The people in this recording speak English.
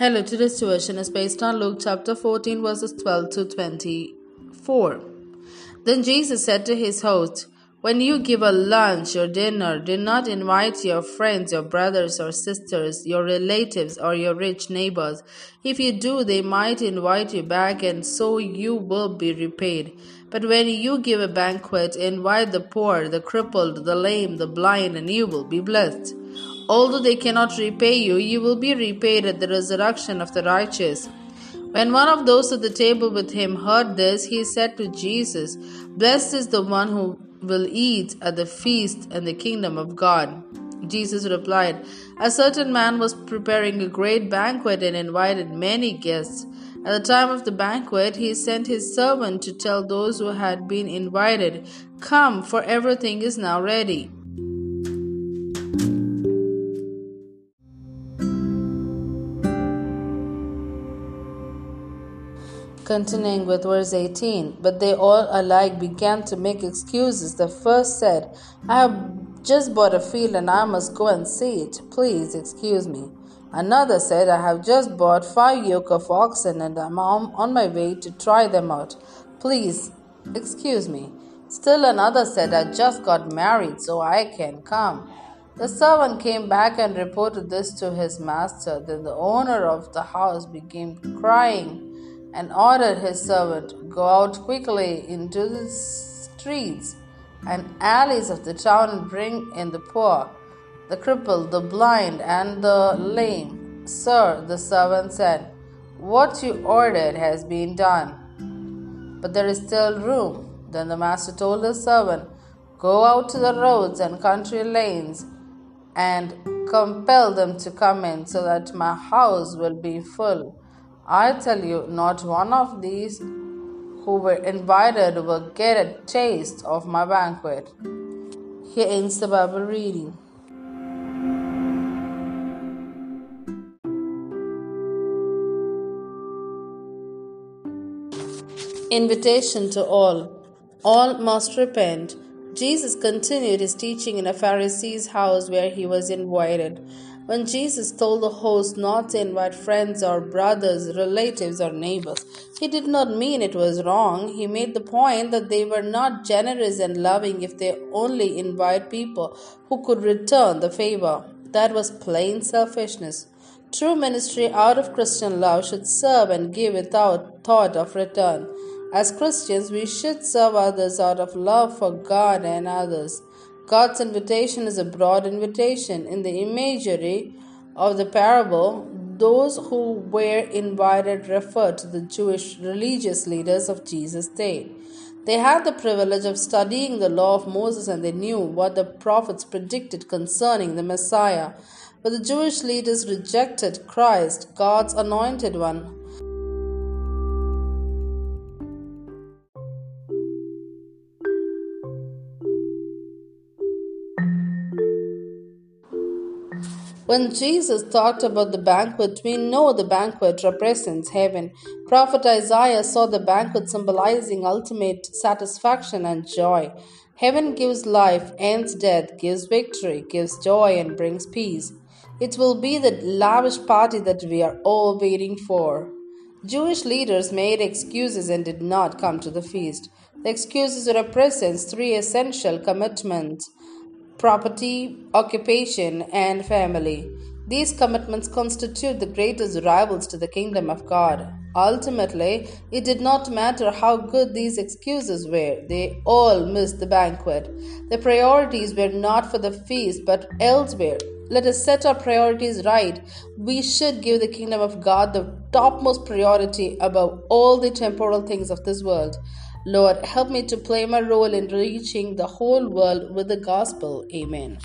Hello, today's devotion is based on Luke chapter 14, verses 12 to 24. Then Jesus said to his host, When you give a lunch or dinner, do not invite your friends, your brothers or sisters, your relatives, or your rich neighbors. If you do, they might invite you back, and so you will be repaid. But when you give a banquet, invite the poor, the crippled, the lame, the blind, and you will be blessed. Although they cannot repay you, you will be repaid at the resurrection of the righteous. When one of those at the table with him heard this, he said to Jesus, Blessed is the one who will eat at the feast in the kingdom of God. Jesus replied, A certain man was preparing a great banquet and invited many guests. At the time of the banquet, he sent his servant to tell those who had been invited, Come, for everything is now ready. Continuing with verse 18, but they all alike began to make excuses. The first said, I have just bought a field and I must go and see it. Please excuse me. Another said, I have just bought five yoke of oxen and I'm on my way to try them out. Please excuse me. Still another said, I just got married so I can come. The servant came back and reported this to his master. Then the owner of the house began crying and ordered his servant, Go out quickly into the streets and alleys of the town and bring in the poor, the crippled, the blind, and the lame. Sir, the servant said, What you ordered has been done, but there is still room. Then the master told his servant, Go out to the roads and country lanes and compel them to come in, so that my house will be full. I tell you, not one of these who were invited will get a taste of my banquet. Here ends the Bible reading. Invitation to all. All must repent. Jesus continued his teaching in a Pharisee's house where he was invited. When Jesus told the host not to invite friends or brothers, relatives, or neighbors, he did not mean it was wrong. He made the point that they were not generous and loving if they only invite people who could return the favor. That was plain selfishness. True ministry out of Christian love should serve and give without thought of return. As Christians, we should serve others out of love for God and others. God's invitation is a broad invitation. In the imagery of the parable, those who were invited refer to the Jewish religious leaders of Jesus' day. They had the privilege of studying the law of Moses and they knew what the prophets predicted concerning the Messiah. But the Jewish leaders rejected Christ, God's anointed one, When Jesus talked about the banquet, we know the banquet represents heaven. Prophet Isaiah saw the banquet symbolizing ultimate satisfaction and joy. Heaven gives life, ends death, gives victory, gives joy, and brings peace. It will be the lavish party that we are all waiting for. Jewish leaders made excuses and did not come to the feast. The excuses represent three essential commitments property, occupation, and family. These commitments constitute the greatest rivals to the kingdom of God. Ultimately, it did not matter how good these excuses were, they all missed the banquet. Their priorities were not for the feast but elsewhere. Let us set our priorities right. We should give the kingdom of God the topmost priority above all the temporal things of this world. Lord, help me to play my role in reaching the whole world with the gospel. Amen.